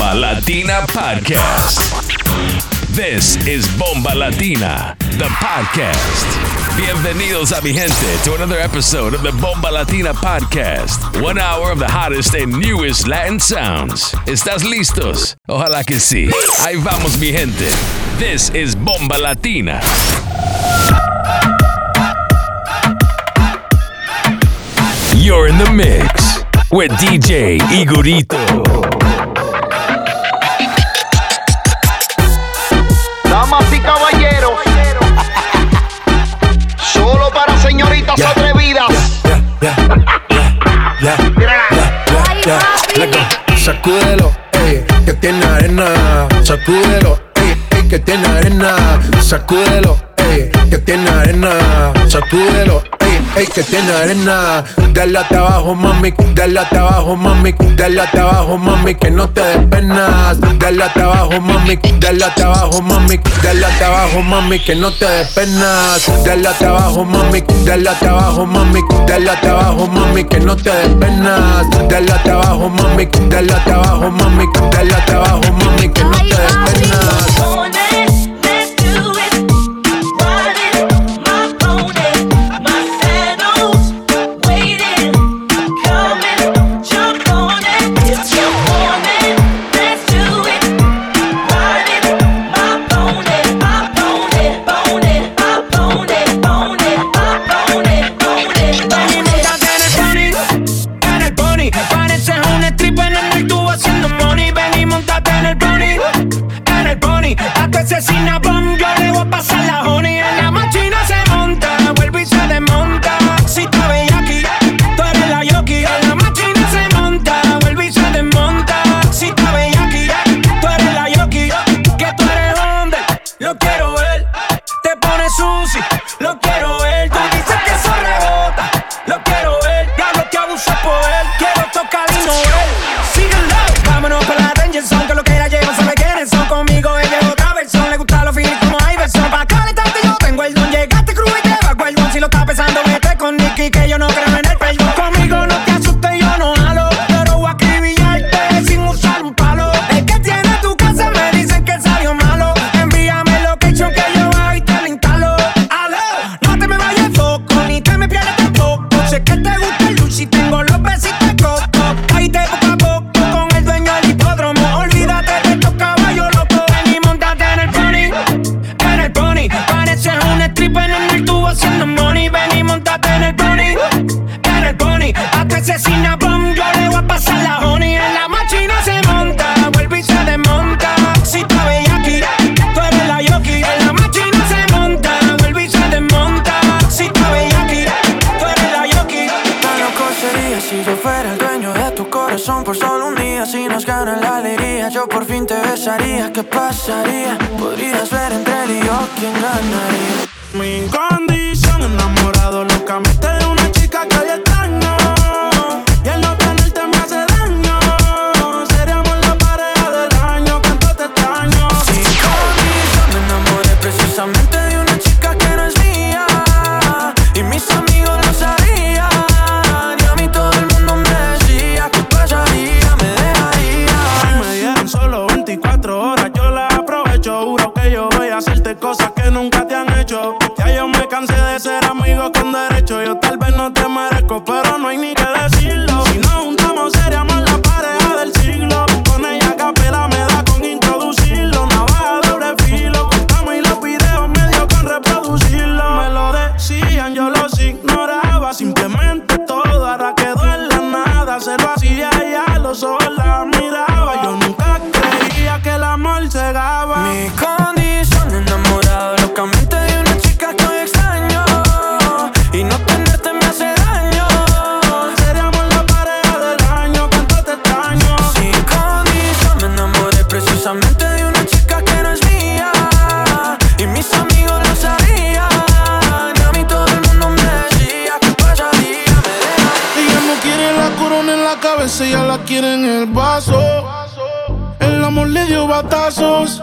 Bomba Latina Podcast. This is Bomba Latina, the podcast. Bienvenidos a mi gente to another episode of the Bomba Latina podcast. One hour of the hottest and newest Latin sounds. ¿Estás listos? Ojalá que sí. Ahí vamos, mi gente. This is Bomba Latina. You're in the mix with DJ Igorito. Sacúdelo, ey, que tiene arena. Sacúdelo, ey, ey, que tiene arena. Sacúdelo, ey, que tiene arena. Sacúdelo, ey, que tiene arena. Dale hasta abajo, mami, dale hasta abajo, mami, dale hasta abajo, mami, que no te des penas. Dale hasta abajo, mami, dale hasta abajo, mami, dale hasta abajo, mami, que no te des penas. Dale hasta abajo, mami, dale hasta abajo, mami, dale hasta abajo, mami, que no te des penas. Dale hasta abajo, mami, dale hasta abajo, mami, dale hasta abajo, mami, que no te des penas.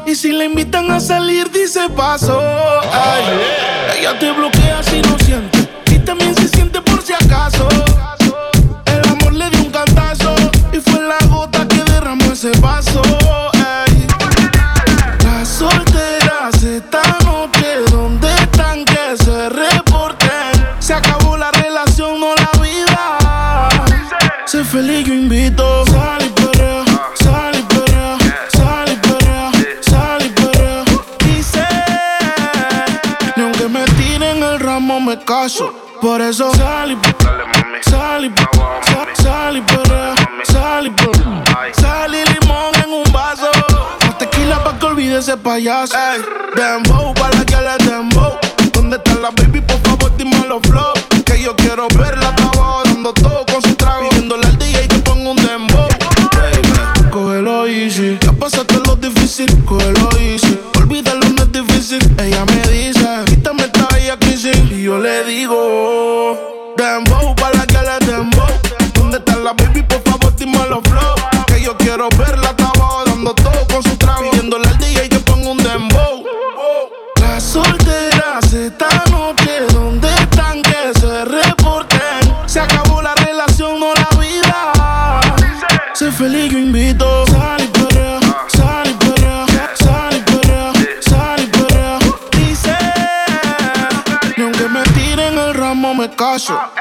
Y si la invitan a salir, dice paso. Ay, ella te bloquea si no siente eso. Sal y sal y sal y sal y limón en un vaso. Tequila pa' que olvide ese payaso.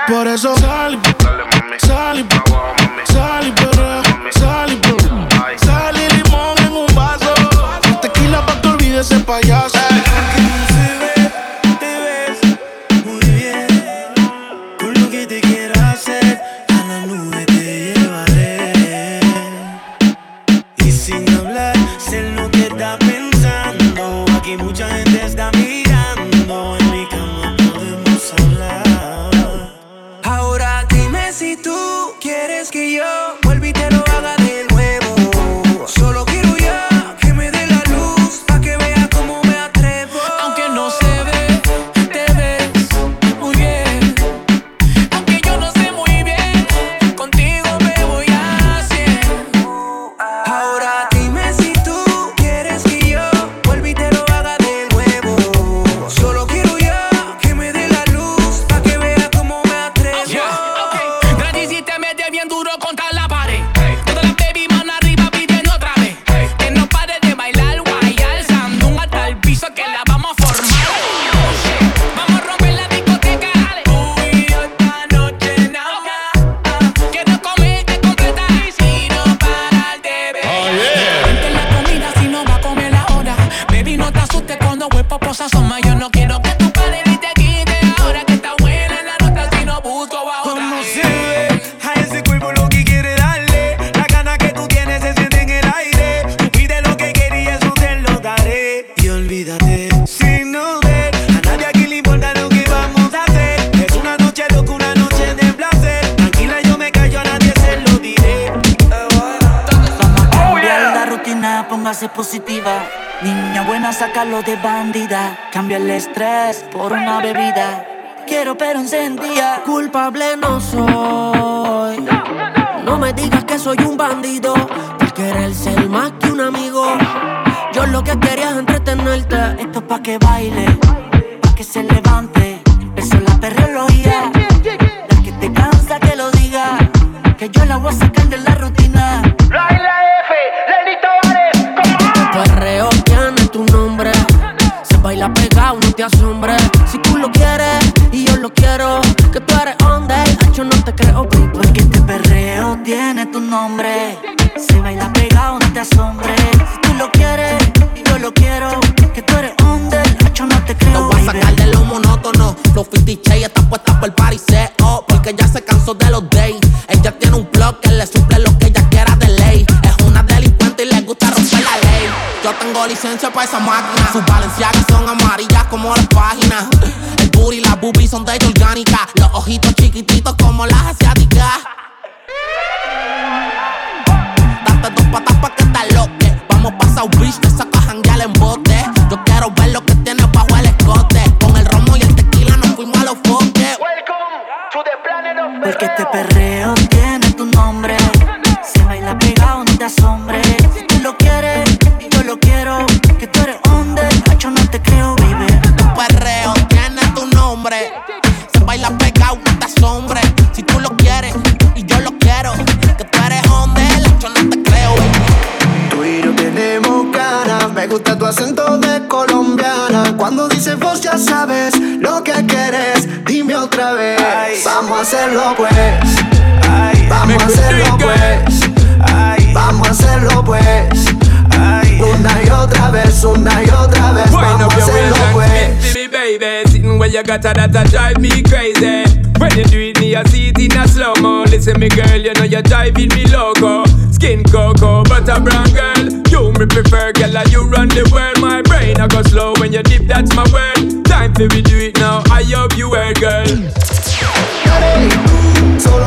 Por eso salí, salí, salí, pero salí, salí limón en un vaso. Tequila para que olvides ese payaso. lo que querías entretenerte. Esto es pa' que baile, pa' que se levante. Eso es la perreo lo oía. La que te cansa que lo diga. Que yo la voy a sacar de la rutina. La F, Lenny Tavares, como Perreo tiene tu nombre. Se baila pegado, no te asombre. Si tú lo quieres y yo lo quiero. Que tú eres onda, yo no te creo. Porque este perreo tiene tu nombre licencia para esa máquina. Sus valenciagas son amarillas como las páginas. El booty y las boobies son de ella orgánica. Los ojitos chiquititos como las asiáticas. Date dos patas pa' que te loque. Vamos pa' South Beach, te saco a janguear en bote. Yo quiero ver lo que tienes bajo el escote. Con el romo y el tequila nos fuimos a los foques. Welcome to the planet of Porque te perreo este hacerlo pues. Ay, vamos a hacerlo pues. Ay, vamos a hacerlo pues. Ay, una y otra vez, una y otra vez. Vamos a hacerlo pues. Baby, sitting where you got her, that drive me crazy. When you do it, me, I see it in a slow mo. Listen, me girl, you know you're driving me loco. Skin cocoa, butter brown girl. You me prefer, girl, like you run the world. My brain, I go slow when you dip, that's my word. Time for we do it now. I hope you heard, girl. Dale, solo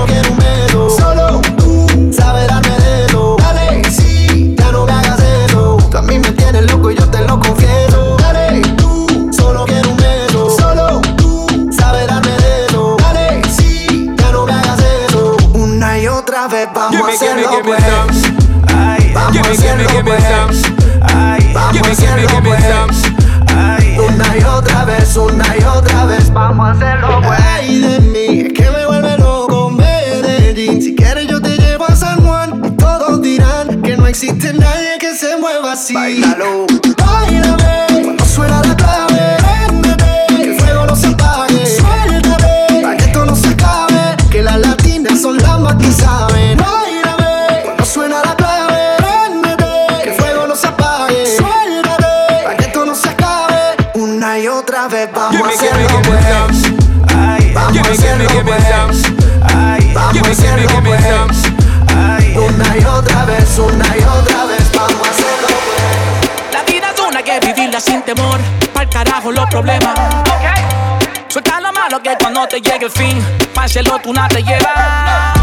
fin, páselo tú nada te lleva.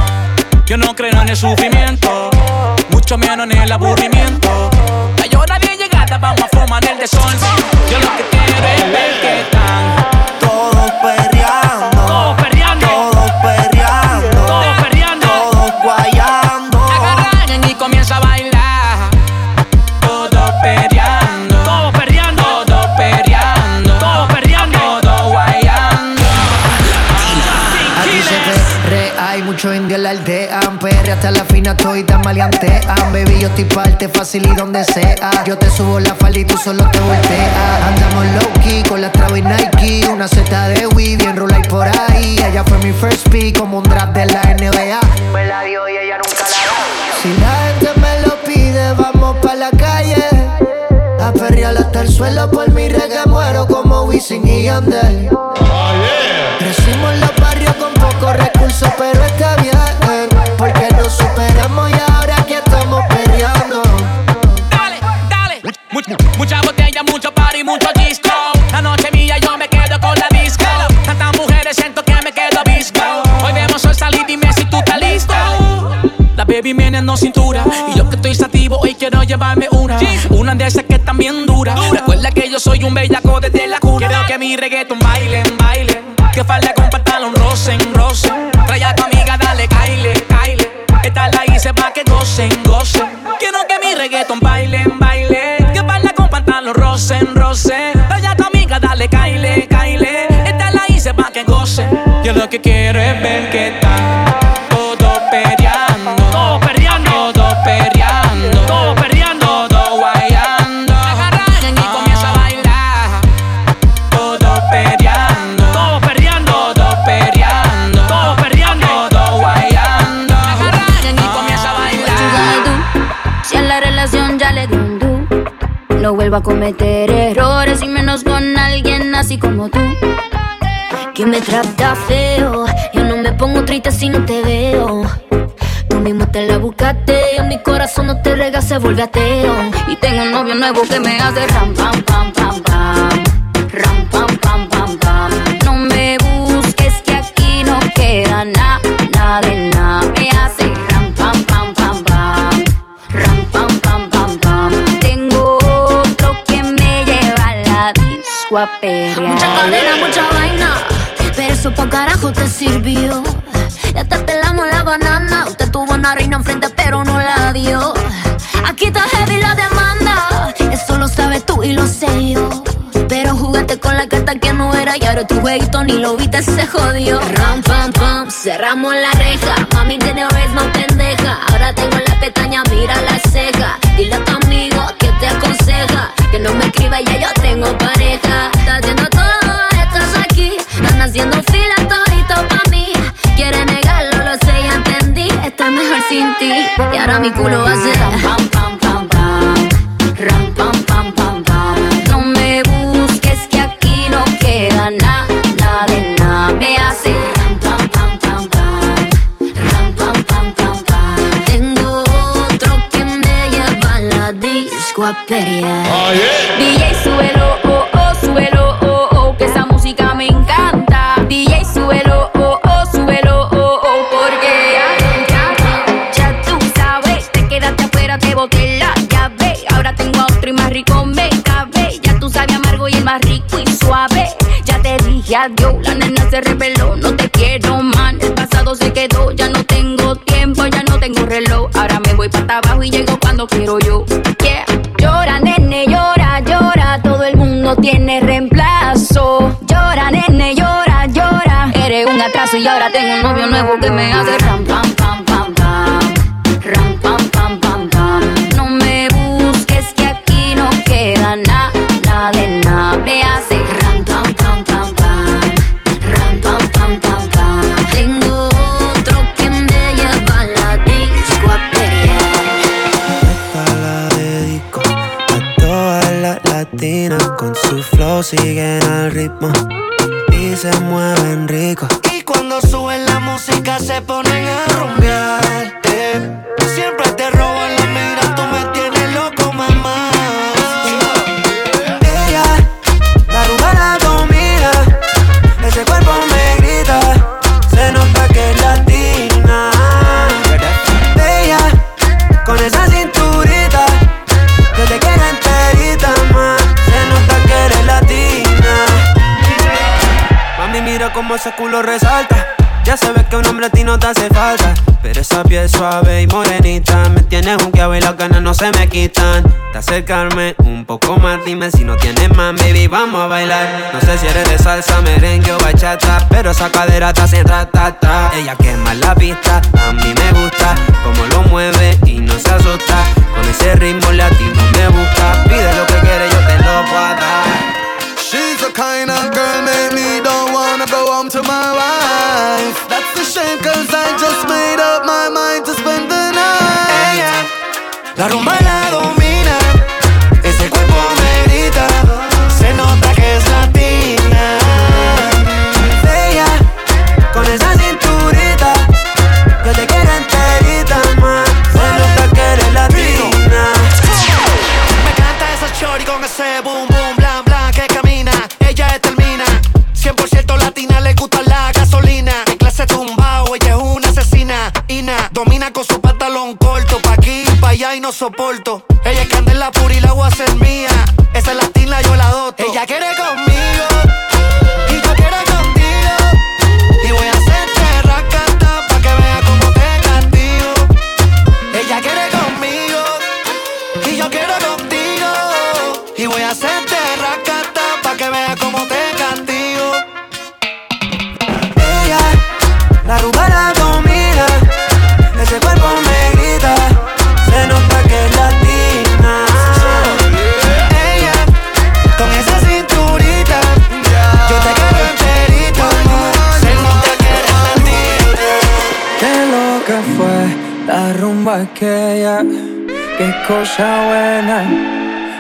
Yo no creo en el sufrimiento, mucho menos en el aburrimiento. Hora de llegada, vamos a formar el desorden. Yo lo que estoy parte fácil y donde sea. Yo te subo la falda y tú solo te volteas. Andamos low key con la Travis Nike. Una seta de weed bien rola y por ahí. Ella fue mi first pick como un draft de la NBA. Me la dio y ella nunca la da. Si la gente me lo pide, vamos pa' la calle. A perrear hasta el suelo por mi reggae muero como Wisin y Yandel. Crecimos en los barrios con pocos recursos, pero está bien. Baby viene no cintura. Y yo que estoy sativo, hoy quiero llevarme una. Una de esas que están bien dura. Recuerda que yo soy un bellaco desde la cuna. Quiero que mi reggaeton bailen, bailen. Que falda con pantalón rosen, rosen. Trae a tu amiga, dale, caile, caile. Esta la hice pa' que gocen, gocen. Quiero que mi reggaeton bailen, bailen. Que falda con pantalón rosen, rosen. Trae a tu amiga, dale, caile, caile. Esta la hice pa' que gocen. Yo lo que quiero es ver que vuelvo a cometer errores y menos con alguien así como tú. Que me trata feo, yo no me pongo triste si no te veo. Tú mismo te la buscaste, en mi corazón no te rega, se vuelve ateo. Y tengo un novio nuevo que me hace ram pam pam pam pam. Mucha cadena, mucha vaina, pero eso pa' carajo te sirvió. Ya te pelamos la banana, usted tuvo una reina enfrente pero no la dio. Aquí está heavy la demanda, eso lo sabes tú y lo sé yo. Pero jugaste con la carta que no era y ahora tu jueguito ni lo viste, se jodió. Ram, pam, pam, cerramos la reja. Mami tiene vez no pendeja. Suena mi culo nuevo que me Cómo ese culo resalta. Ya sabes que un hombre a ti no te hace falta. Pero esa piel suave y morenita me tienes junkeado y las ganas no se me quitan. De acercarme un poco más, dime si no tienes más, baby, vamos a bailar. No sé si eres de salsa, merengue o bachata, pero esa cadera te hace ratata. Ella quema la pista, a mí me gusta cómo lo mueve y no se asusta. Con ese ritmo latino me busca, pide lo que quieres, yo te lo puedo dar. She's the kind of girl me don't wanna y no soporto. Ella es candela pura y la voy hacer mía. Esa es latina, yo la adopto. Ella quiere conmigo. Qué cosa buena.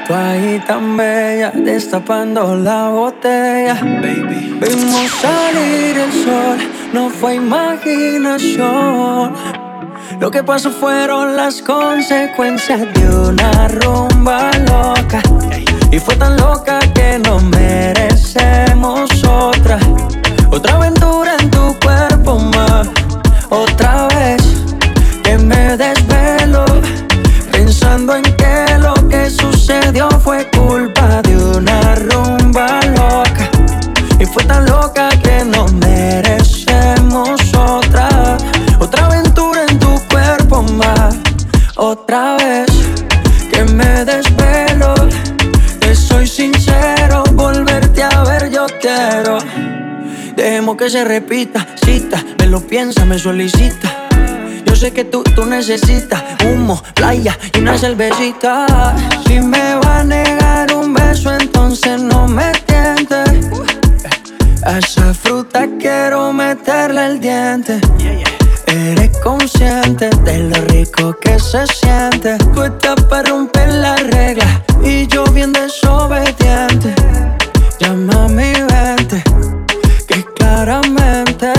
Tú ahí tan bella, destapando la botella. Baby. Vimos salir el sol, no fue imaginación. Lo que pasó fueron las consecuencias de una rumba loca. Y fue tan loca que no merecemos otra. Otra aventura en tu cuerpo más. Otra vez que se repita, cita, me lo piensa, me solicita. Yo sé que tú, tú necesitas humo, playa y una cervecita. Si me va a negar un beso, entonces no me tiente. A esa fruta quiero meterle el diente. Eres consciente de lo rico que se siente. Tú estás para romper la regla y yo bien desobediente. Llama mi mente, que claramente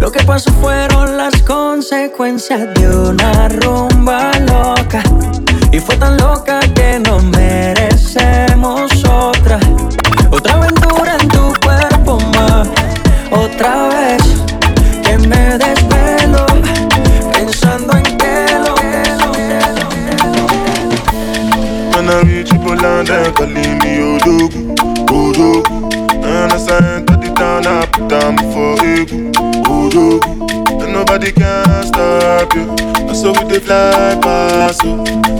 lo que pasó fueron las consecuencias de una rumba loca. Y fue tan loca que no merecemos otra. Otra aventura en tu cuerpo más. Otra vez que me desvelo pensando en que lo Odogu, Odogu And wanna put them for ego, ojogu. And nobody can stop you. And so we they fly past you.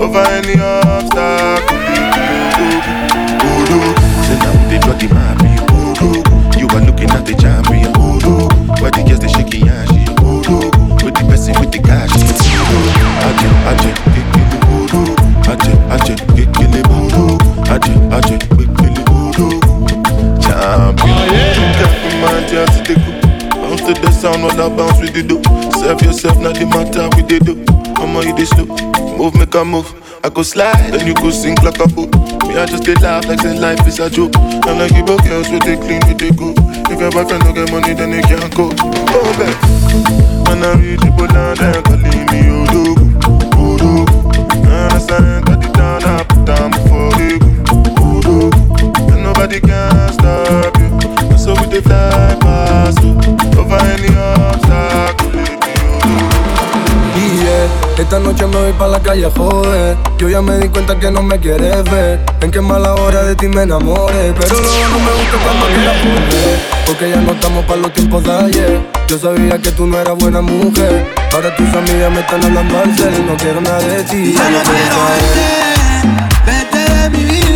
Over any obstacle, ojogu, ojogu. Say now they draw the map, ojogu. You are looking at the champion, ojogu. Why the girls they shaking ass? she, ojogu. With the person with the cash, ojogu. Ajay, Ajay, kekele, ojogu. Ajay, Ajay, kekele, ojogu. Ajay, Ajay. Sound while I bounce with the dough Serve yourself, not the matter with the dough I'ma you dey slow Move, make a move. I go slide, then you go sink like a boat Me, I just dey laugh like say life is a joke. And like you girls with they clean, with they go If your boyfriend don't get money, then they can't go Go oh, back When I reach put down, then calling me. Odogu, Odogu And I sign to the town, I put down before they And nobody can stop fly past you Over any obstacle, Y yeah, esta noche me voy pa' la calle joder. Yo ya me di cuenta que no me quieres ver. En qué mala hora de ti me enamoré. Pero luego no me gusta cuando quieras volver. Porque ya no estamos pa' los tiempos de ayer. Yo sabía que tú no eras buena mujer. Ahora tus amigas me están hablando al cel. No quiero nada de ti. Ya no quiero verte, vete de mi vida,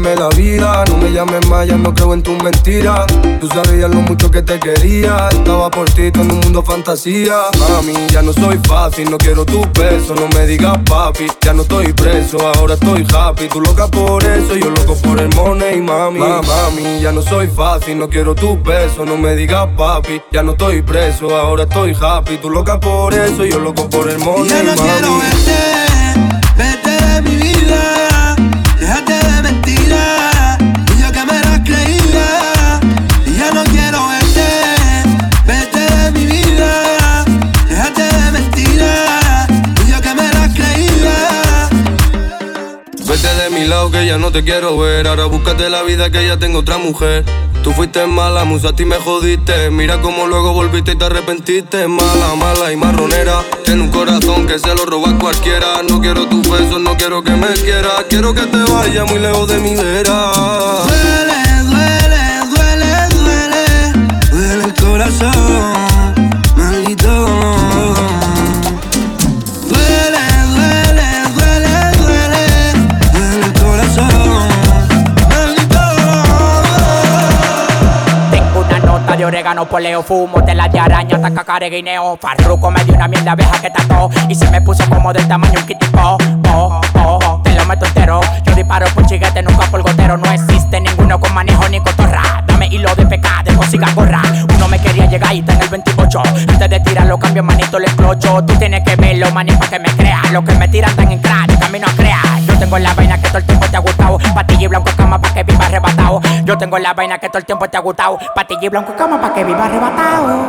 la vida. No me llames más, ya no creo en tus mentiras. Tú sabías lo mucho que te quería. Estaba por ti todo en un mundo fantasía. Mami, ya no soy fácil, no quiero tu peso. No me digas papi, ya no estoy preso. Ahora estoy happy. Tú loca por eso, yo loco por el money, mami. Ma, mami, ya no soy fácil, no quiero tu peso. No me digas papi, ya no estoy preso. Ahora estoy happy. Tú loca por eso, yo loco por el money, Ya no mami. quiero verte, vete de mi vida, que ya no te quiero ver. Ahora búscate la vida que ya tengo otra mujer. Tú fuiste mala, musa, a ti me jodiste. Mira cómo luego volviste y te arrepentiste. Mala, mala y marronera. Tiene un corazón que se lo roba cualquiera. No quiero tus besos, no quiero que me quieras. Quiero que te vayas muy lejos de mi vera. De orégano, poleo, fumo, tela de araña, taca careguineo. Farruco me dio una mierda abeja que tató y se me puso como del tamaño un kitipo. Oh, oh, te lo meto entero. Yo disparo por chiguete, nunca por gotero. No existe ninguno con manejo ni cotorra. Dame hilo de pecado, consiga gorra. Quería llegar y en el 28. Antes de tirarlo, cambio manito, le explocho. Tú tienes que verlo, maní, pa' que me crea. Los que me tiran tan en crack, camino a crear. Yo tengo la vaina que todo el tiempo te ha gustado. Patilla y blanco cama pa' que viva arrebatado. Yo tengo la vaina que todo el tiempo te ha gustado. Patilla y blanco cama pa' que viva arrebatado.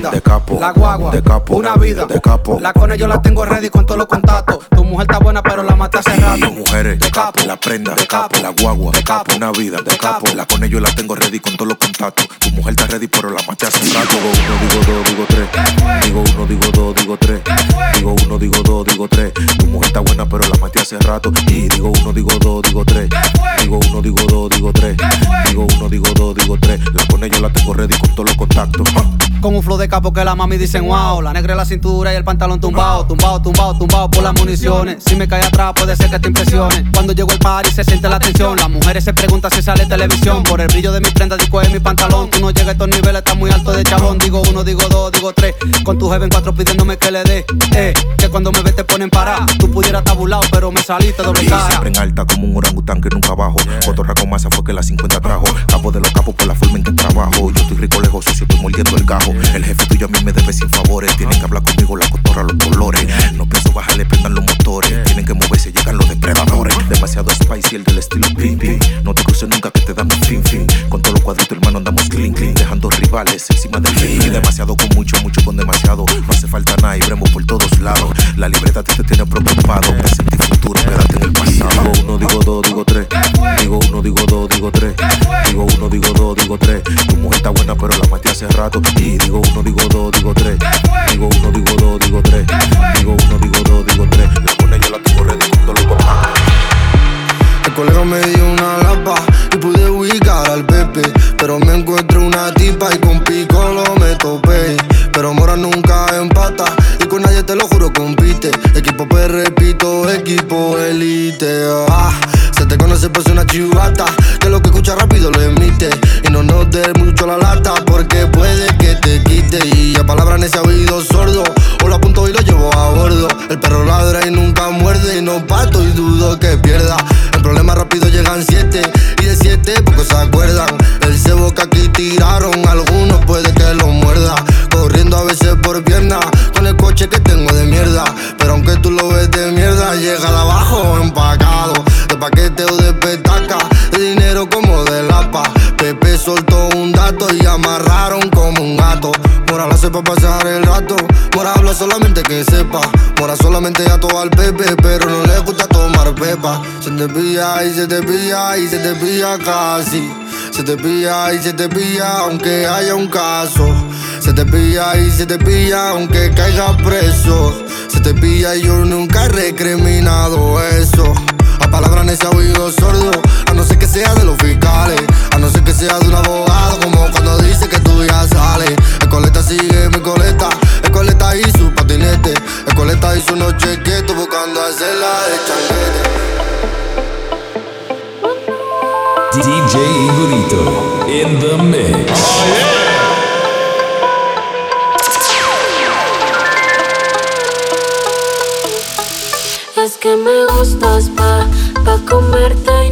La guagua, de capo, una vida, de capo. La cone yo la tengo ready con todos los contactos. Tu mujer está buena, pero la maté hace rato. mujeres, de capo, la prenda, de capo, la guagua, de capo, una vida, de, de capo. capo. La con ellos la tengo ready con todos los contactos. Tu mujer está ready, pero la maté hace rato. Digo uno, digo dos, digo tres. Digo uno, digo dos, digo tres. Digo uno, digo dos, digo tres. Tu mujer está buena, pero la maté hace rato. Y digo uno, digo dos, digo tres. Digo uno, digo dos, digo tres. Digo uno, digo dos, digo tres. La con ellos la tengo ready con todos los contactos. Con un flow de capo que la mami dicen wow. La negra en la cintura y el pantalón tumbado. Tumbado, tumbado, tumbado por las municiones. Si me cae atrás, puede ser que te impresione. Cuando llego al party se siente la tensión. Las mujeres se preguntan si sale televisión. Por el brillo de mi prenda, disco en mi pantalón. Tú no llegas a estos niveles, está muy alto de chabón. Digo uno, digo dos, digo tres. Con tu jefe en cuatro pidiéndome que le dé. Eh, que cuando me ves te ponen para. Tú pudieras estar burlado, pero me saliste doble cara. siempre en alta como un orangután que nunca bajo. Cotorra con masa fue que la 50 trajo. Capo de los capos por la forma en que trabajo. Yo estoy rico, lejos, sucio, estoy mordiendo el gajo. El jefe tuyo a mí me debe sin favores. Tienen que hablar conmigo la cotorra, los colores. No pienso bajarle, prendan los motores. Tienen que moverse, llegan los depredadores. Demasiado spicy, el del estilo pim pim. No te cruces nunca que te damos fin fin. Con todos los cuadritos, hermano, andamos clean clean. Dejando rivales encima del. Y demasiado con mucho, mucho con demasiado. No hace falta nada y bremo por todos lados. La libreta a ti te tiene preocupado. Presente y futuro, quédate en el pasado. Digo uno, digo dos, digo tres. Digo uno, digo dos, digo tres. Digo uno, digo dos, digo tres. Tu mujer está buena, pero la maté hace rato. Y digo uno, digo dos, digo tres. Digo uno, digo dos, digo tres. Digo uno, digo dos, digo tres. La con ella la tengo ready contactos. El colega me dio una lapa y pude ubicar al Pepe. Pero me encuentro una tipa y con Piccolo me topé. Pero Mora nunca empata y con nadie te lo juro compite. Equipo P, repito, equipo elite. Ah, te conoce pues una chivata que lo que escucha rápido lo emite. Y no nos dé mucho la lata porque puede que te quite. Y a palabra en ese oído sordo o lo apunto y lo llevo a bordo. El perro ladra y nunca muerde y no pato y dudo que pierda. El problema rápido llegan siete y de siete pocos se acuerdan. El cebo que aquí tiraron, algunos puede que lo muerda. Corriendo a veces por pierna con el coche que tengo de mierda. Pero aunque tú lo ves de mierda, llega de abajo empacado. De paquete o de petaca, dinero como de lapa. Pepe soltó un dato y amarraron como un gato. Mora la hace pa' pasar el rato. Mora habla solamente que sepa. Mora solamente a al Pepe, pero no le gusta tomar pepa. Se te pilla y se te pilla y se te pilla casi. Se te pilla y se te pilla aunque haya un caso. Se te pilla y se te pilla aunque caiga preso. Se te pilla y yo nunca he recriminado eso. A palabras en ese oído sordo, a no ser que sea de los fiscales, a no ser que sea de un abogado, como cuando dice que tú ya sales. El coleta sigue mi coleta, el coleta y su patinete, el coleta y su noche quieto buscando hacerla de changuete. DJ Igorito in the mix. Es que me gustas pa, pa comerte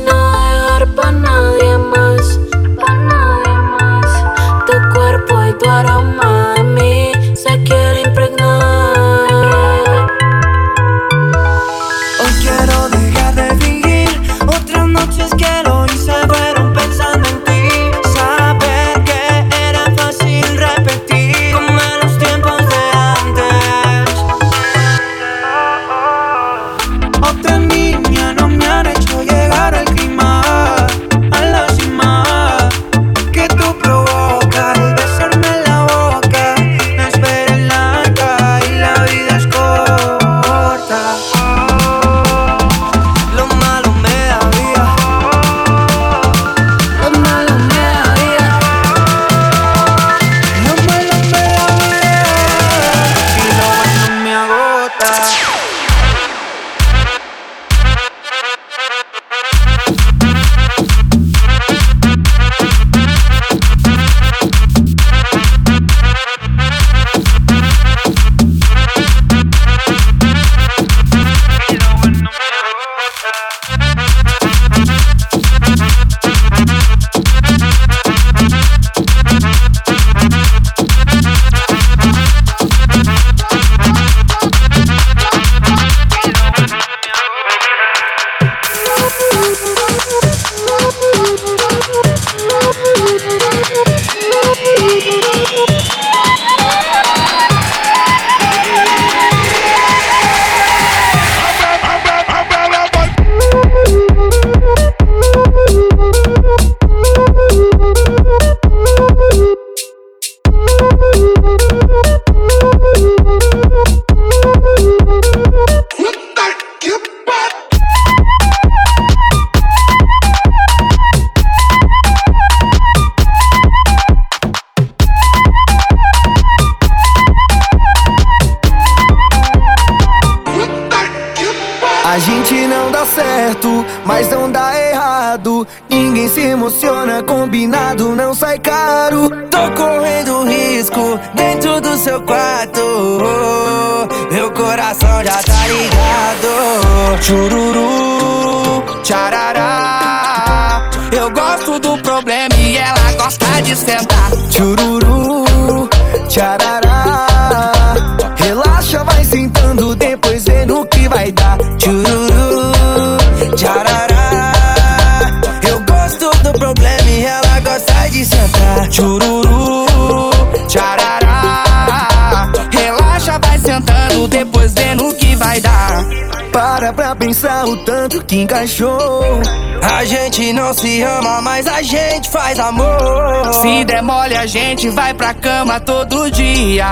que encaixou. A gente não se ama, mas a gente faz amor. Se der mole, a gente vai pra cama todo dia.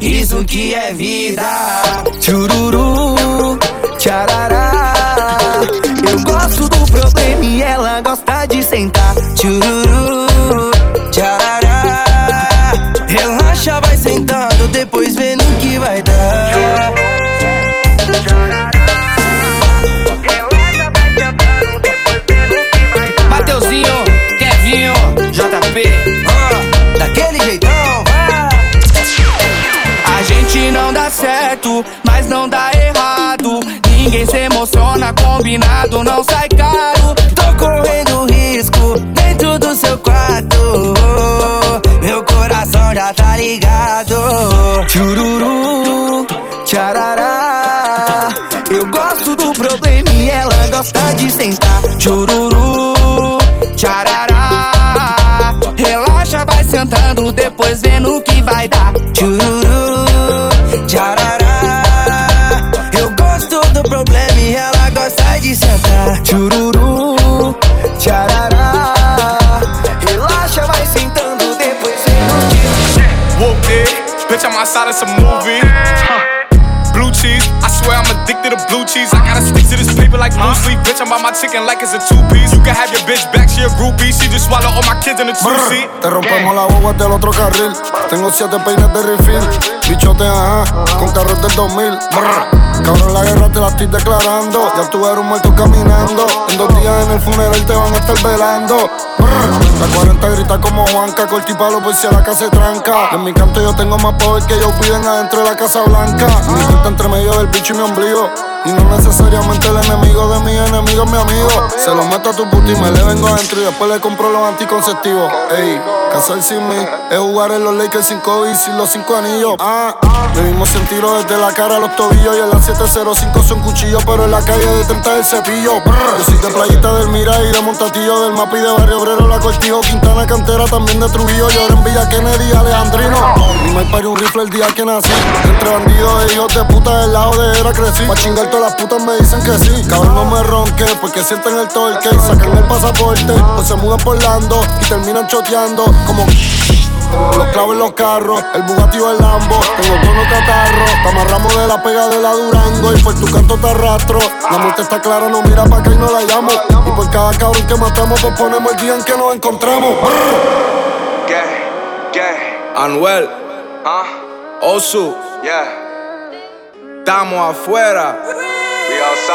Isso que é vida. Chururu, tcharará. Eu gosto do problema e ela gosta de sentar. Chururu, mas não dá errado. Ninguém se emociona, combinado não sai caro. Tô correndo risco dentro do seu quarto. Meu coração já tá ligado. Chururu, tcharará. Eu gosto do problema e ela gosta de sentar. Chururu, tcharará. Relaxa, vai sentando, outside of some movie. Blue cheese, I swear I'm addicted to blue cheese. I gotta stick Te rompemos la boba del otro carril. Tengo siete peines de refill. Bichote, ajá, con carros del 2000. Brr. Cabrón, la guerra te la estoy declarando. Ya tú eres muerto caminando. En dos días en el funeral te van a estar velando. La 40 grita como Juanca, corti palo por si a la casa se tranca. En mi canto yo tengo más poder que ellos piden adentro de la Casa Blanca. Mi cuenta entre medio del bicho y mi ombligo. Y no necesariamente el enemigo de mi enemigo es mi amigo. Se lo meto a tu puta y me le vengo adentro y después le compro los anticonceptivos. Ey, casar sin mí es jugar en los Lakers sin COVID y sin los cinco anillos. Ah, vivimos sin tiro desde la cara a los tobillos y en la 705 son cuchillos, pero en la calle de 30 el cepillo. Yo soy de playita del Mira y de Montatillo, del Mapi de Barrio Obrero, la Cortijo, Quintana, Cantera, también de Trujillo. Yo en Villa Kennedy, Alejandrino. Mi me parió un rifle el día que nací. Entre bandidos e hijos de puta del lado de era crecí. Pa' todas las putas me dicen que sí. Cabrón, no me ronque, porque sienten el torque y sacan el pasaporte. O se mudan por Lando y terminan choteando como. Los clavos en los carros, el Bugatti o el Lambo. Tengo tono catarro, te amarramos de la pega de la Durango. Y por tu canto te arrastro. La muerte está clara, no mira pa' acá y no la llamo. Y por cada cabrón que matamos, pues ponemos el día en que nos encontramos. ¿Qué? ¿Qué? Anuel, ¿Ah? Osu, Yeah. Estamos afuera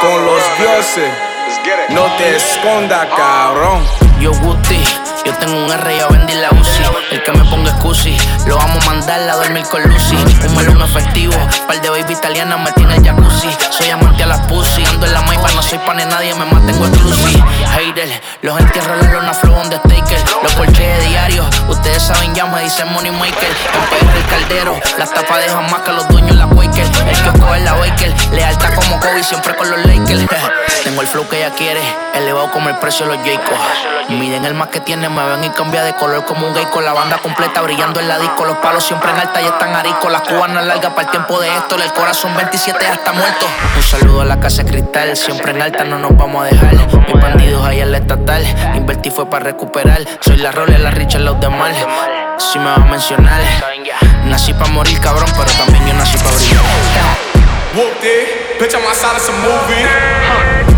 con los dioses. Let's get it. No te esconda, cabrón. Yo Guti, yo tengo un R y a vendí la UCI. El que me ponga excusi, lo vamos a mandar a dormir con Lucy. Un melón efectivo, par de baby italianas me tiene jacuzzi. Soy amante a las pussy, ando en la maipa, no soy pan de nadie, me mantengo exclusive. Hater, los entierro en la flow on the staker. Los porches de diario, ustedes saben ya me dicen money maker. PR el caldero, las tapas más que los dueños la Quaker. El kiosco es la Baker, lealtad como Kobe, siempre con los Lakers. Tengo el flow que ella quiere, elevado como el precio de los Jaycos. Miden el más que tiene, me ven y cambia de color como un gay con la banda completa brillando en la disco. Los palos siempre en alta y están ariscos. Las cubanas largas para el tiempo de esto. El corazón 27 hasta muerto. Un saludo a la casa cristal, siempre en alta, no nos vamos a dejar. Mis bandidos ahí en la estatal, invertí fue para recuperar. Soy la Role, la Richard, los demás. Si me va a mencionar, nací para morir, cabrón, pero también yo nací para brillar. Whooped it, bitch, I'm outside of some movie.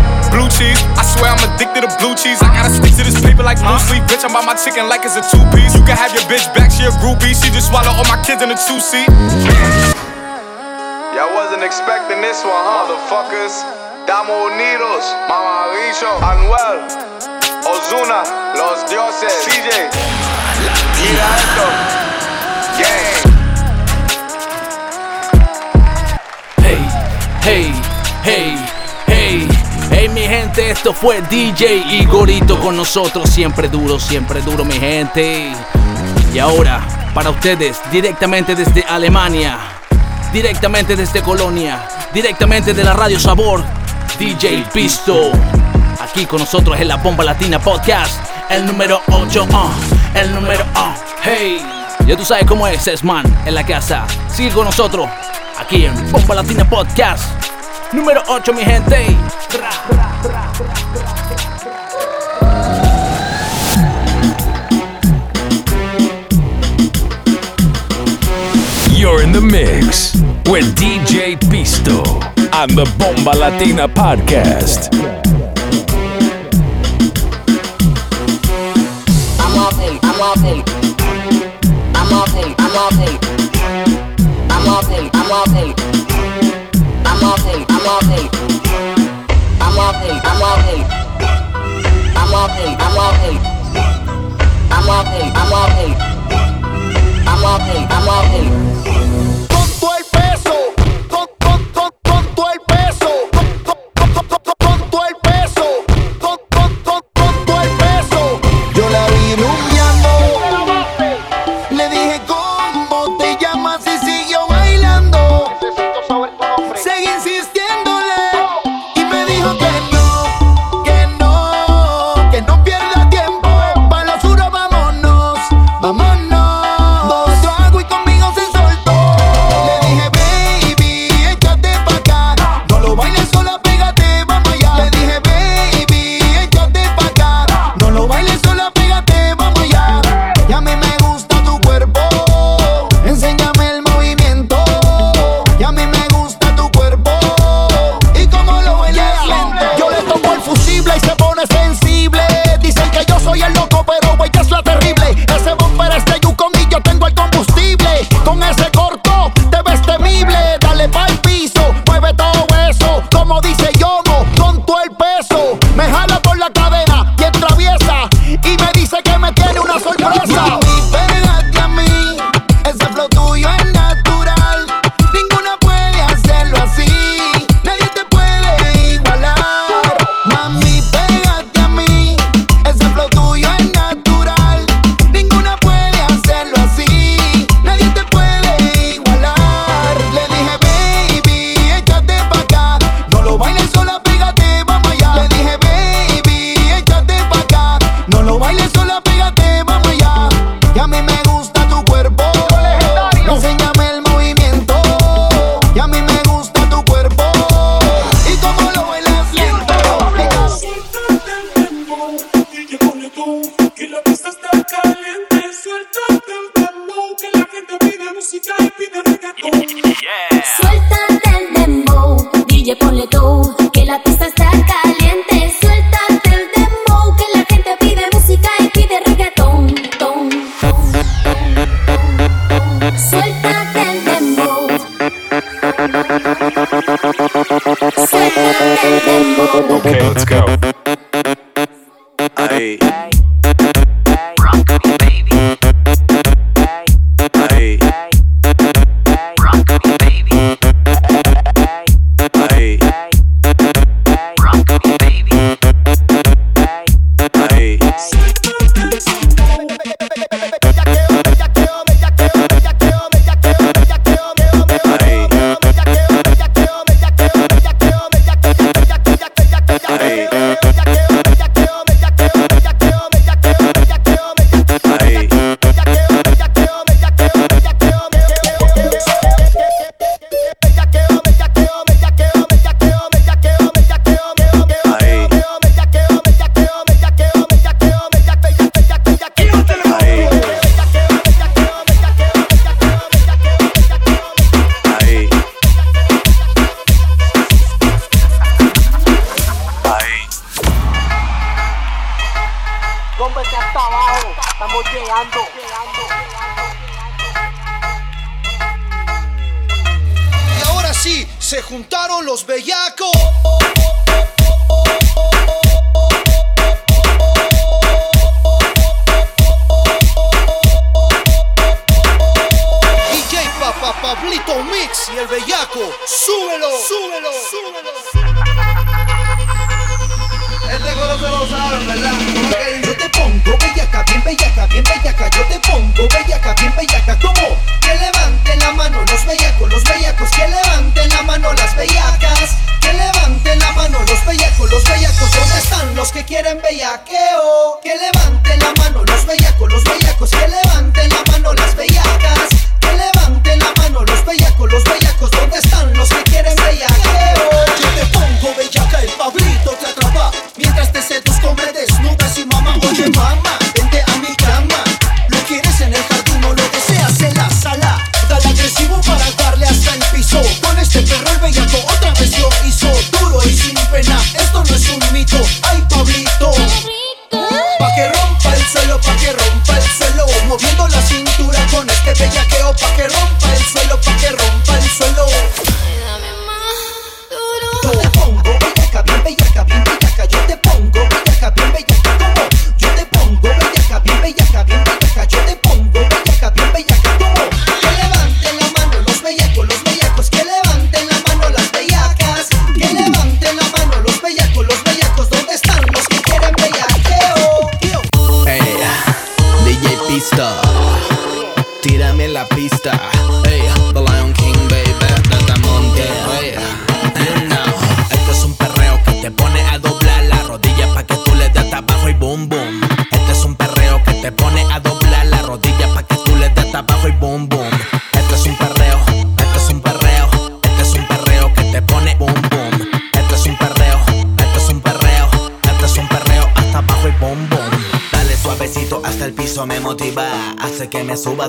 Blue cheese, I swear I'm addicted to blue cheese. I gotta stick to this paper like blue sleep. Bitch, I'm by my chicken like it's a two piece. You can have your bitch back, she a groupie. She just swallow all my kids in a two seat. Y'all wasn't expecting this one, huh? Motherfuckers. Estamos unidos, Mamabicho, Anuel, Ozuna, los dioses, CJ. Mira esto. Hey, hey, hey, hey. Gente, esto fue DJ Igorito con nosotros, siempre duro, siempre duro mi gente. Y ahora, para ustedes, directamente desde Alemania, directamente desde Colonia, directamente de la Radio Sabor, DJ Pisto. Aquí con nosotros en la Bomba Latina Podcast, el número 8, ah, el número 1. hey, ya tú sabes cómo es, es man, en la casa. Sigue con nosotros, aquí en Bomba Latina Podcast, número 8, mi gente. You're in the mix with DJ Pisto on the Bomba Latina podcast. I'm off. I'm off I'm off him. I'm off him,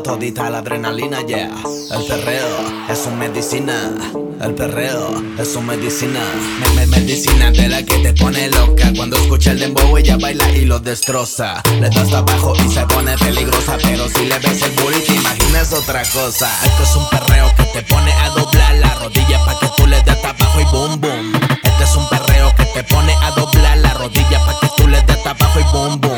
todita la adrenalina, yeah. El perreo es su medicina, el perreo es su medicina. Me, me- medicina de la que te pone loca. Cuando escucha el dembow ella baila y lo destroza. Le das abajo y se pone peligrosa, pero si le ves el booty te imaginas otra cosa. Esto es un perreo que te pone a doblar la rodilla pa' que tú le des abajo y boom boom. Este es un perreo que te pone a doblar la rodilla pa' que tú le des abajo y boom boom.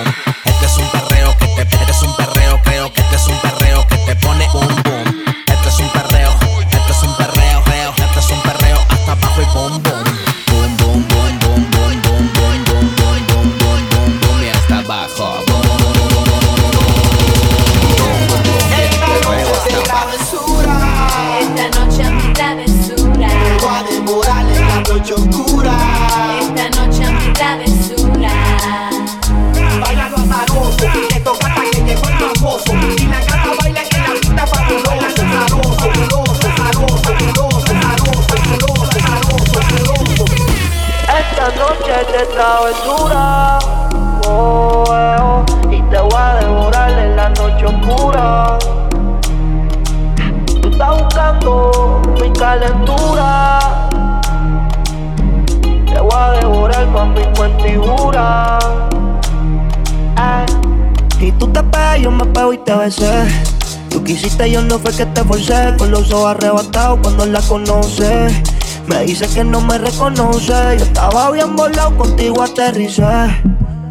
Quisiste, yo no fue que te forcé Con los ojos arrebatados cuando la conoces me dice que no me reconoce. Yo estaba bien volado, contigo aterricé.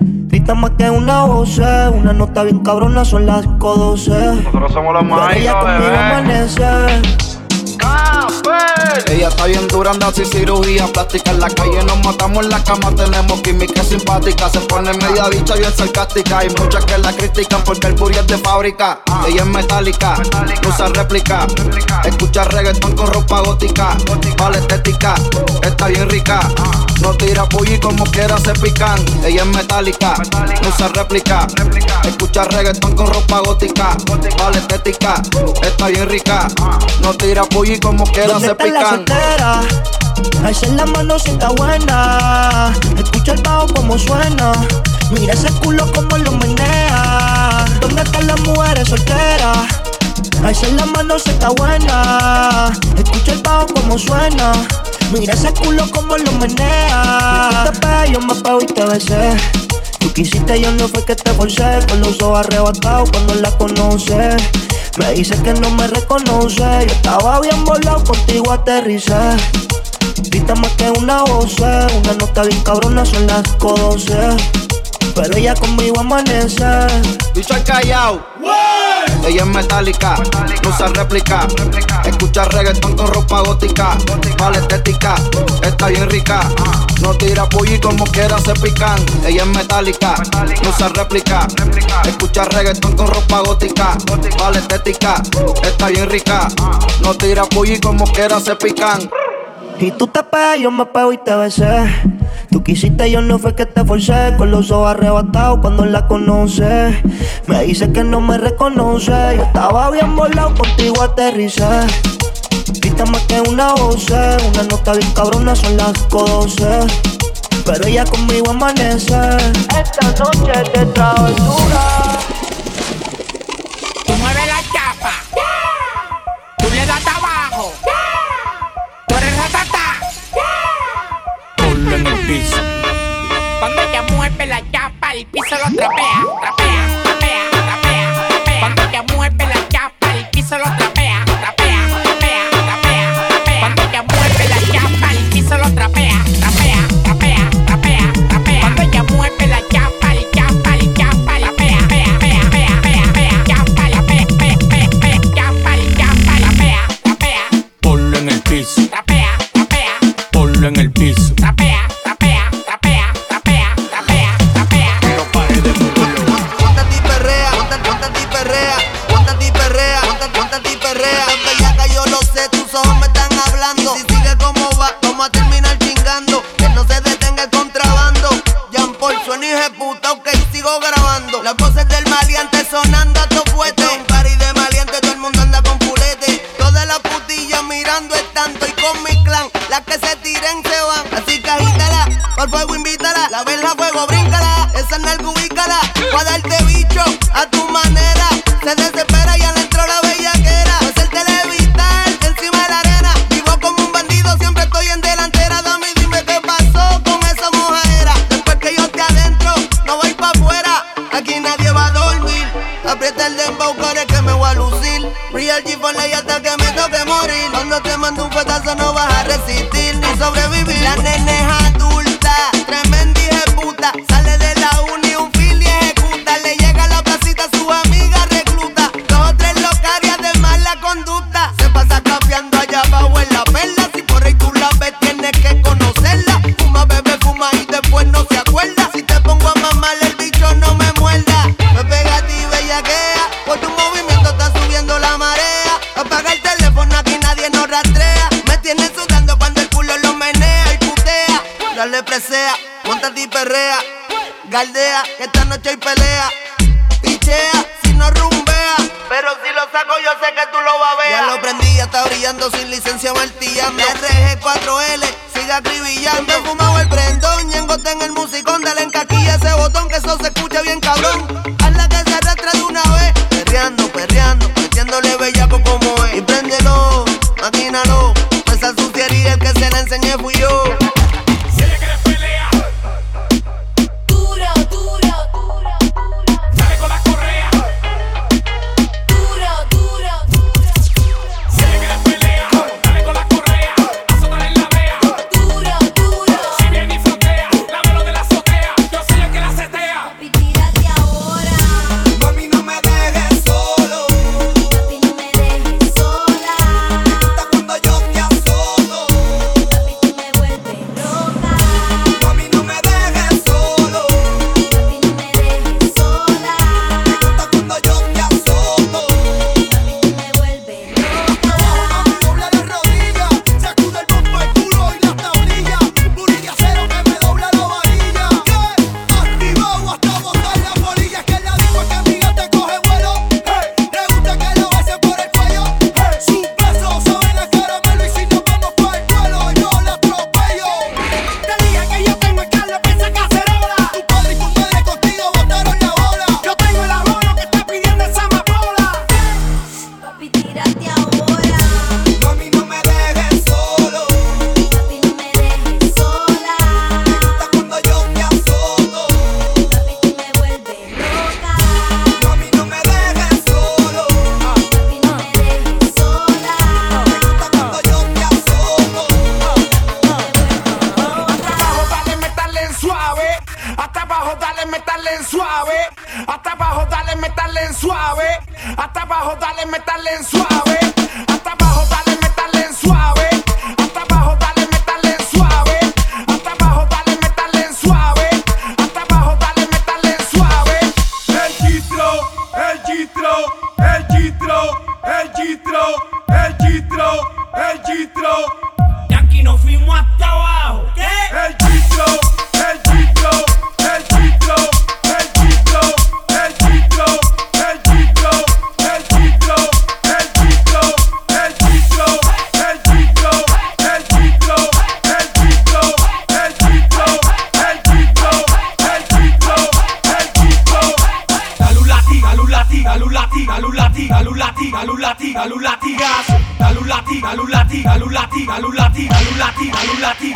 Grita más que una voz, una nota bien cabrona, son las 5.12. Nosotros somos los Pero más ella conmigo amanece. Ella está bien dura, anda sin cirugía plástica. En la calle nos matamos en la cama, tenemos química simpática. Se pone media bicha bien sarcástica. Hay muchas que la critican porque el booty es de fábrica. Ella es metálica, usa réplica. Escucha reggaetón con ropa gótica. Vale estética, está bien rica. No tira pulli como quiera se pican. Ella es metálica, usa réplica. Escucha reggaetón con ropa gótica. Vale estética, está bien rica. No tira pulli como quiera ¿Dónde se pican. Soltera? Alza la mano si está buena. Escucha el bajo como suena. Mira ese culo como lo menea. ¿Dónde están las mujeres solteras? Alza la mano si está buena. Escucha el bajo como suena. Mira ese culo como lo menea. Y tú te pegas, yo me pego y te besé. Quisiste, yo no fue que te forcé. Con los ojos arrebatados cuando la conoces. Me dice que no me reconoce. Yo estaba bien volado, contigo aterricé. Grita más que una voz, una nota bien cabrona, son las 12. Pero ella conmigo amanece. Bicho al callao. Ella es metálica, no usa réplica. Escucha reggaetón con ropa gótica. Vale estética, está bien rica. No tira pollo como quiera se pican. Ella es metálica, no usa réplica. Escucha reggaetón con ropa gótica. Vale estética, está bien rica. No tira pollo como quiera se pican. Y tú te pegas, yo me pego y te besé. Tú quisiste, yo no fue que te forcé. Con los ojos arrebatados cuando la conoces. Me dice que no me reconoce. Yo estaba bien volado, contigo aterricé. Grita más que una voz, una nota bien cabrona, son las 12. Pero ella conmigo amanece. Esta noche te trajo piso lo trapea, trapea, trapea, trapea, trapea. Cuando ella mueve la chapa, el piso lo trapea, trapea, trapea, trapea, trapea. Cuando ella mueve la chapa, el piso lo trapea, trapea, trapea, trapea, trapea. Cuando ella mueve la chapa, el chapa, el chapa, la pea, pea, pea, pea, pea, pea, chapa, la pea, pea, pea, pea, chapa, el chapa, la pea, trapea, Ponlo en el piso. trapea, trapea. Ponlo en el piso. Trapea, trapea, dale un latigazo, dale un latigazo, dale un latigazo, dale un latigazo, dale un latigazo.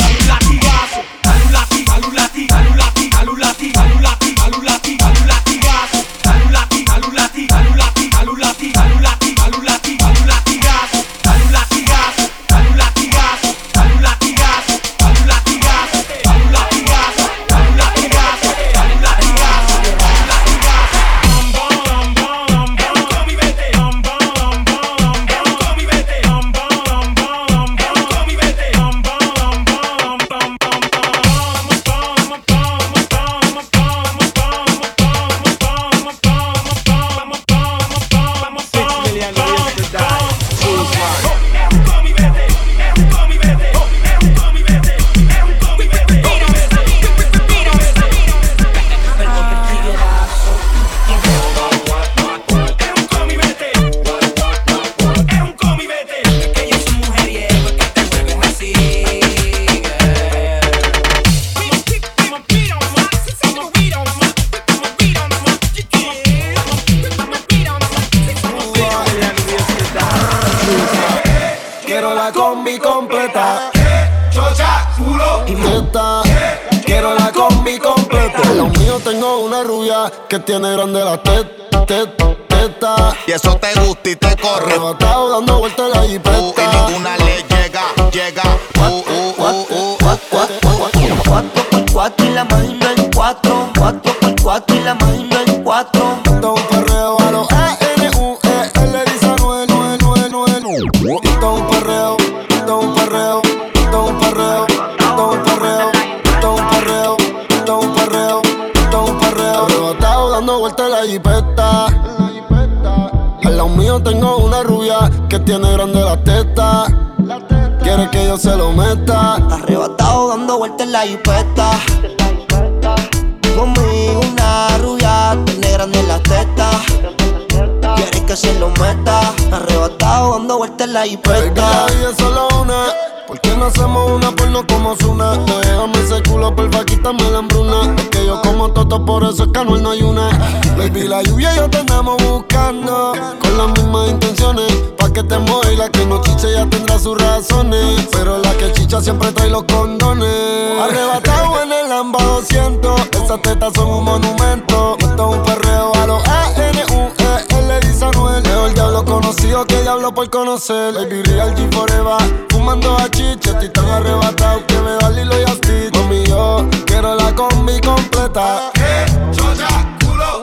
Tiene grande la teta. Quiere que yo se lo meta. Arrebatado dando vueltas en la jipeta. Conmigo una rubia, tiene grande la teta. Quiere que se lo meta. Arrebatado dando vueltas en la es solo una. ¿Por qué no hacemos una porno como Zuna? Déjame ese culo, porfa, quítame la hambruna. Es que yo como toto, por eso es que no hay una. Baby, la lluvia y yo te andamos buscando. Con las mismas intenciones. Pa' que te mueva la que no chiche ya tendrá sus razones. Pero la que chicha siempre trae los condones. Arrebatado en el Lamba 200. Esas tetas son un monumento. Esto es un perreo a los A-N-U-E. Diablo conocido que diablo por conocer. Baby, real G forever. Fumando a chicha, estoy tan arrebatado que me da Lilo y Asti. Mami, yo quiero la combi completa.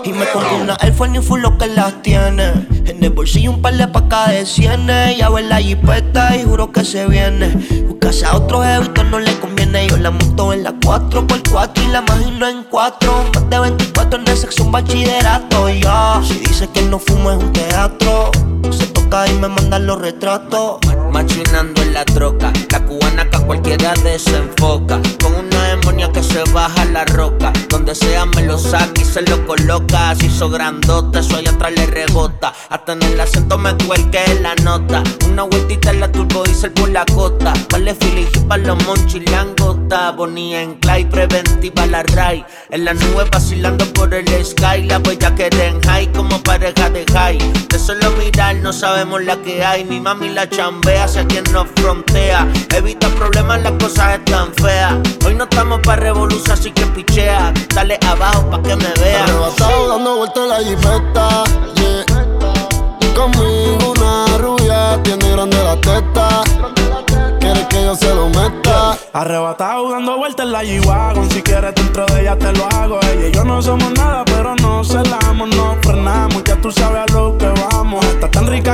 Y me compré una Air Force New Full lo que las tiene. En el bolsillo un par de pacas de cienes. Ya ve la jipeta y juro que se viene. Buscarse a otro jevito no le conviene. Yo la monto en la 4x4 y la imagino en 4. Más de 24 en el un bachillerato. Ya, si dice que no fumo es un teatro. Se toca y me mandan los retratos. Machinando en la troca, la cubana que a cualquiera desenfoca. Con una que se baja la roca. Donde sea me lo saca y se lo coloca. Así hizo grandote, eso allá atrás le rebota. Hasta en el acento me cuelque la nota. Una vueltita en la turbo diesel por la costa. Vale filigi pa' los monchis langota. Bonía en clay, preventiva la ray. En la nube vacilando por el sky. La huella que en high como pareja de high. De solo mirar no sabemos la que hay. Mi mami la chambea hacia quien nos frontea. Evita problemas, las cosas están feas. Hoy no estamos para revolución, así que pichea. Dale abajo pa' que me vean. Arrebatado dando vueltas en la jipeta. Yeah. Conmigo una rubia tiene grande la teta. Quiere que yo se lo meta. Arrebatado dando vueltas en la G-Wagon. Si quieres dentro de ella te lo hago. Ella y yo no somos nada, pero no celamos, no frenamos. Ya tú sabes a lo que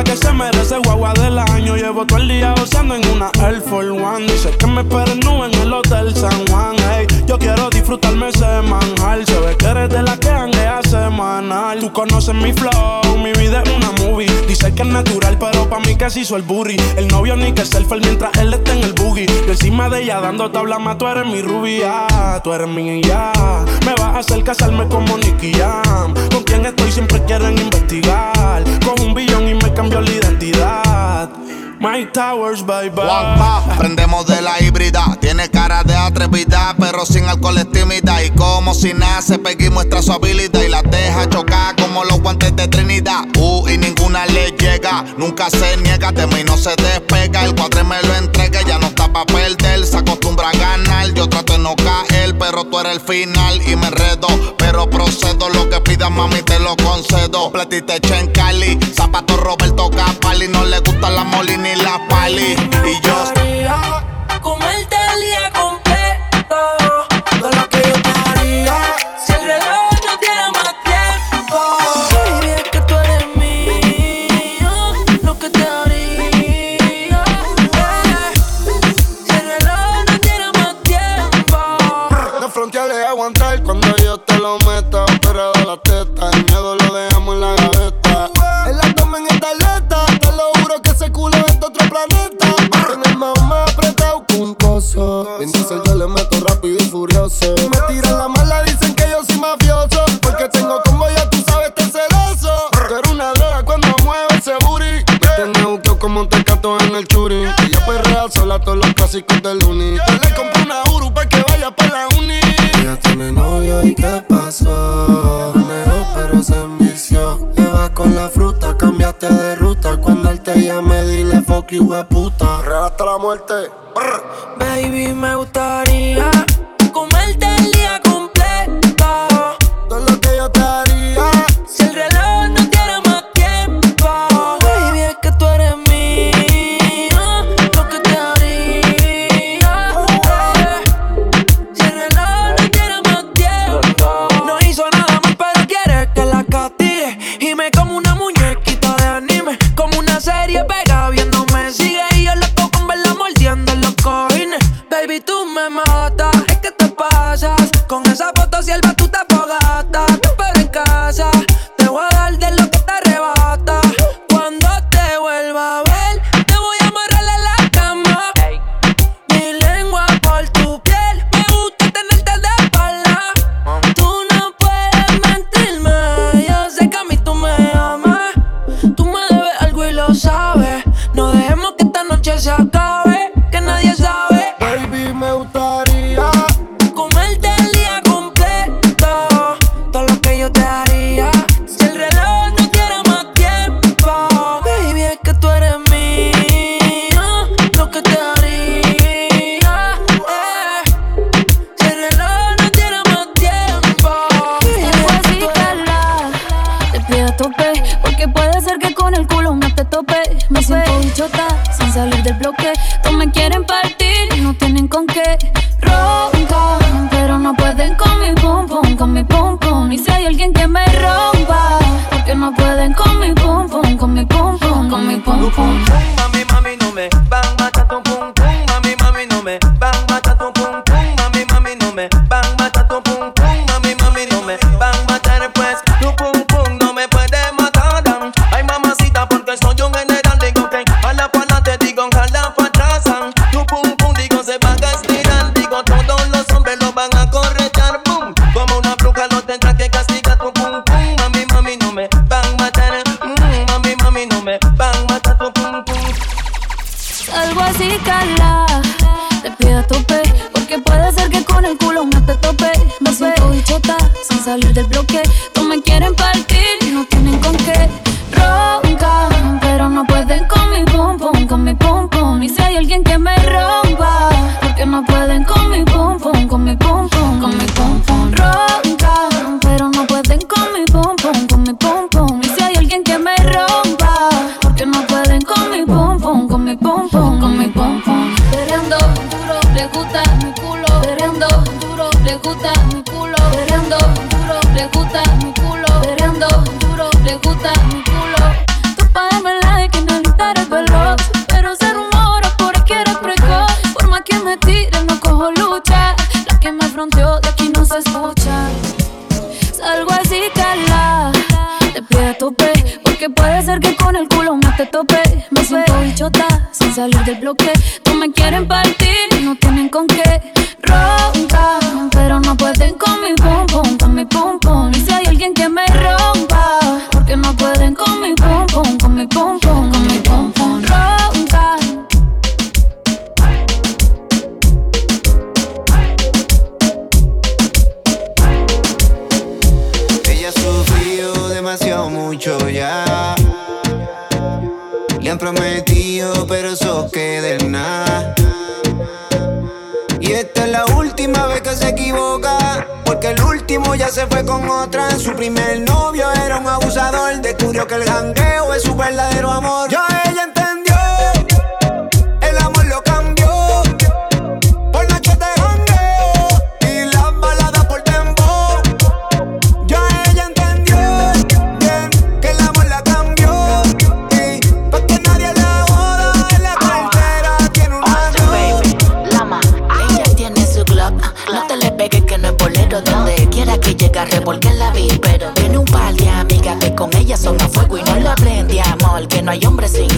que se merece guagua del año. Llevo todo el día gozando en una Air Force One. Dice que me esperen en el Hotel San Juan. Hey, yo quiero disfrutarme ese manjar. Se ve que eres de la que hanguea semanal. Tú conoces mi flow, mi vida es una movie. Dice que es natural, pero pa' mí se hizo el booty. El novio ni que selfie mientras él está en el boogie. Yo encima de ella dando tabla más, tú eres mi rubia, tú eres mi ya. Me vas a hacer casarme como Nicky Jam. Con quien estoy siempre quieren investigar. Con un billón y me cambió la identidad. My Towers, bye bye. Juanpa, prendemos de la híbrida. Tiene cara de atrevida, pero sin alcohol es tímida. Y como si nace, Peggy muestra su habilidad y la deja chocar como los guantes de Trinidad. Uh, y ninguna le llega, nunca se niega, de mí no se despega. El cuadre me lo entrega, ya no está pa' perder. Se acostumbra a ganar, yo trato de no caer, pero tú eres el final y me enredo. Pero procedo, lo que pidas, mami, te lo concedo. Platita hecha en Cali, zapato Roberto Capali. No le gusta la molly la pali. Y yo. Comerte el día completo De lo que yo te haría Si el reloj no tiene más tiempo Baby, es que tú eres mío Lo que te haría eh. Si el reloj no tiene más tiempo fronteales y aguantar cuando yo te lo meta. Pero de la teta, Diesel yo le meto rápido y furioso. Me tiran la mala, dicen que yo soy mafioso. Porque tengo como ya tú sabes, estar celoso. Tú eres una droga cuando mueve ese booty. Me tenés buqueo como un tecato en el churi. Ella perrea sola todos los clásicos del uni. Yo le compré una Uru para que vaya para la uni. Ella tiene novio y qué pasó. Negó pero se envició. Le vas con la fruta, cambiaste de ruta. Cuando él te llame, dile fuck you, puta. Real hasta la muerte. Baby, me gustaría Tope, porque puede ser que con el culo no te tope. Me siento bichota sin salir del bloque. Todos me quieren partir y no tienen con qué. el bloque no hay hombre sin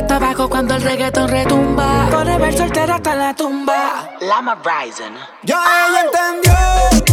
hasta abajo cuando el reggaeton retumba. Por ver soltera hasta la tumba. Lama Rising. Ya ella entendió.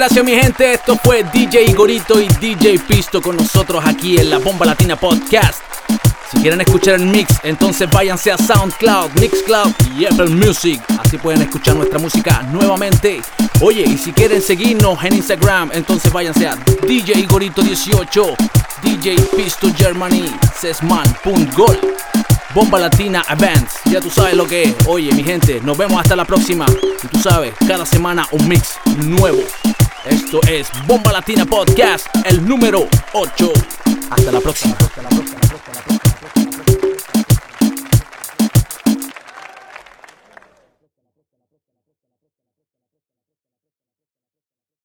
Gracias mi gente, esto fue DJ Igorito y DJ Pisto con nosotros aquí en la Bomba Latina Podcast. Si quieren escuchar el mix, entonces váyanse a SoundCloud, Mixcloud y Apple Music. Así pueden escuchar nuestra música nuevamente. Oye, y si quieren seguirnos en Instagram, entonces váyanse a DJ Igorito18, DJ Pisto Germany, Sesman.gol. Bomba Latina Events, ya tú sabes lo que es. Oye, mi gente, nos vemos hasta la próxima. Y tú sabes, cada semana un mix nuevo. Esto es Bomba Latina Podcast, el número 8. Hasta la próxima. Hasta la próxima.